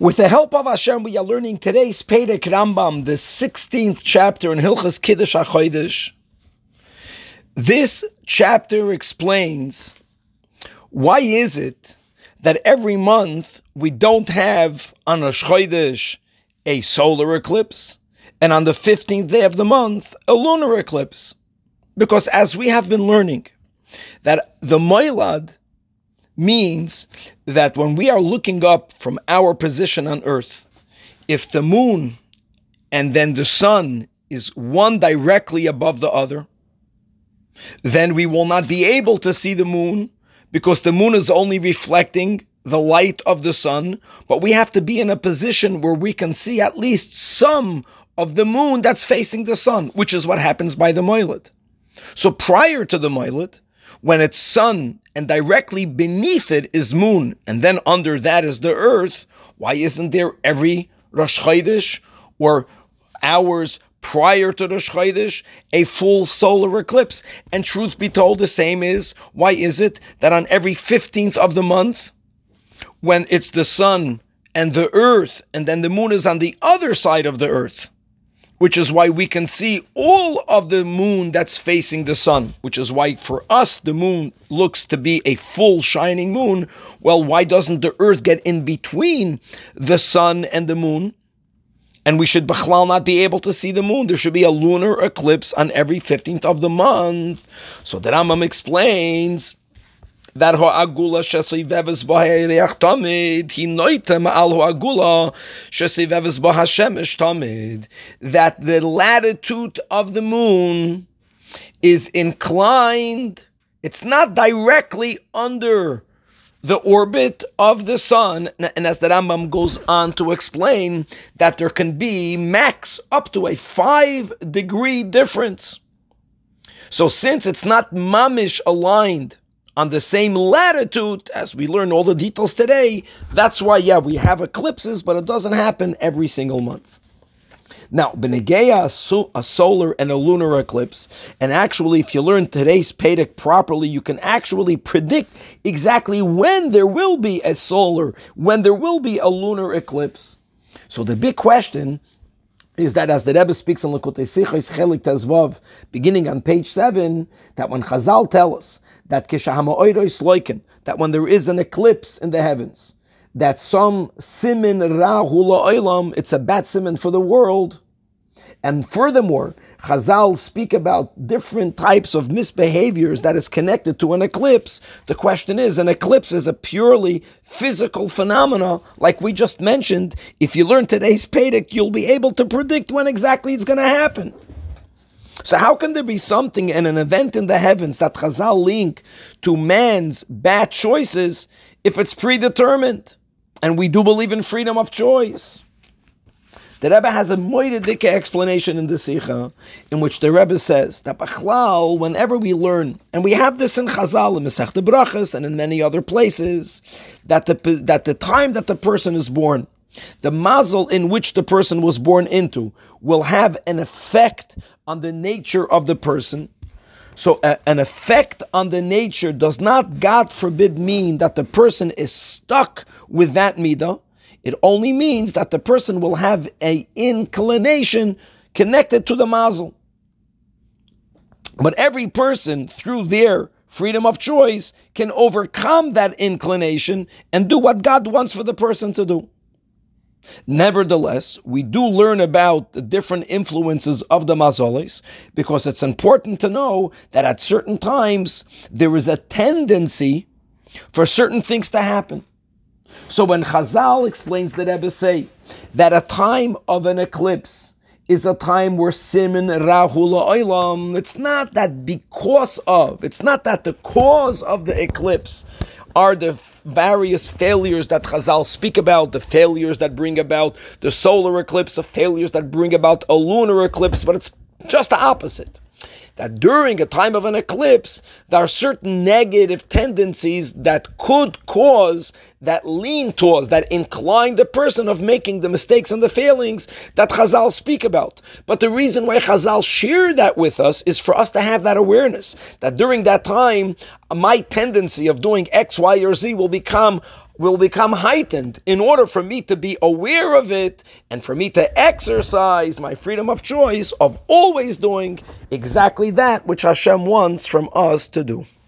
With the help of Hashem, we are learning today's Perek Rambam, the 16th chapter in Hilchas Kiddush HaChodesh. This chapter explains why is it that every month we don't have on a Chodesh a solar eclipse, and on the 15th day of the month, a lunar eclipse. Because as we have been learning, that the Moilad means that when we are looking up from our position on earth, if the moon and then the sun is one directly above the other, then we will not be able to see the moon because the moon is only reflecting the light of the sun, but we have to be in a position where we can see at least some of the moon that's facing the sun, which is what happens by the Moilad. So prior to the Moilad, when it's sun and directly beneath it is moon, and then under that is the earth, why isn't there every Rosh Chodesh or hours prior to Rosh Chodesh a full solar eclipse? And truth be told, the same is why is it that on every 15th of the month, when it's the sun and the earth, and then the moon is on the other side of the earth, which is why we can see all of the moon that's facing the sun, which is why for us the moon looks to be a full shining moon. Well, why doesn't the earth get in between the sun and the moon? And we should Bechlal not be able to see the moon. There should be a lunar eclipse on every 15th of the month. So the Rambam explains that shesiveves b'ha'eriach tamid al shesiveves b'ha'shemesh tamid that the latitude of the moon is inclined it's not directly under the orbit of the sun, and as the Rambam goes on to explain, that there can be max up to a five degree difference. So, since it's not mamish aligned on the same latitude as we learn all the details today. That's why, yeah, we have eclipses, but it doesn't happen every single month. Now, Benegeya, a solar and a lunar eclipse, and actually, if you learn today's Perek properly, you can actually predict exactly when there will be a solar, when there will be a lunar eclipse. So the big question is that as the Rebbe speaks in Likutei Sichos Chelik Tezvav, beginning on page seven, that when Chazal tell us that that when there is an eclipse in the heavens, that some simin rahula oilam, it's a bad simin for the world. And furthermore, Chazal speak about different types of misbehaviors that is connected to an eclipse. The question is, an eclipse is a purely physical phenomena, like we just mentioned. If you learn today's Perek, you'll be able to predict when exactly it's going to happen. So how can there be something and an event in the heavens that Chazal link to man's bad choices if it's predetermined? And we do believe in freedom of choice. The Rebbe has a moedic explanation in the Sikha, in which the Rebbe says that Bachlal, whenever we learn, and we have this in Chazal, in Masech Brachas, and in many other places, that the, that the time that the person is born, the mazel in which the person was born into will have an effect on the nature of the person. So, a, an effect on the nature does not, God forbid, mean that the person is stuck with that midah. It only means that the person will have a inclination connected to the mazel. But every person, through their freedom of choice, can overcome that inclination and do what God wants for the person to do. Nevertheless, we do learn about the different influences of the mazoles because it's important to know that at certain times there is a tendency for certain things to happen. So when Chazal explains the Rebbe say that a time of an eclipse is a time where simin rahula oilam, it's not that because of, it's not that the cause of the eclipse are the various failures that Chazal speak about, the failures that bring about the solar eclipse, the failures that bring about a lunar eclipse, but it's just the opposite that during a time of an eclipse, there are certain negative tendencies that could cause, that lean towards, that incline the person of making the mistakes and the failings that Chazal speak about. But the reason why Chazal share that with us is for us to have that awareness that during that time, my tendency of doing X, Y, or Z will become will become heightened in order for me to be aware of it and for me to exercise my freedom of choice of always doing exactly that which Hashem wants from us to do.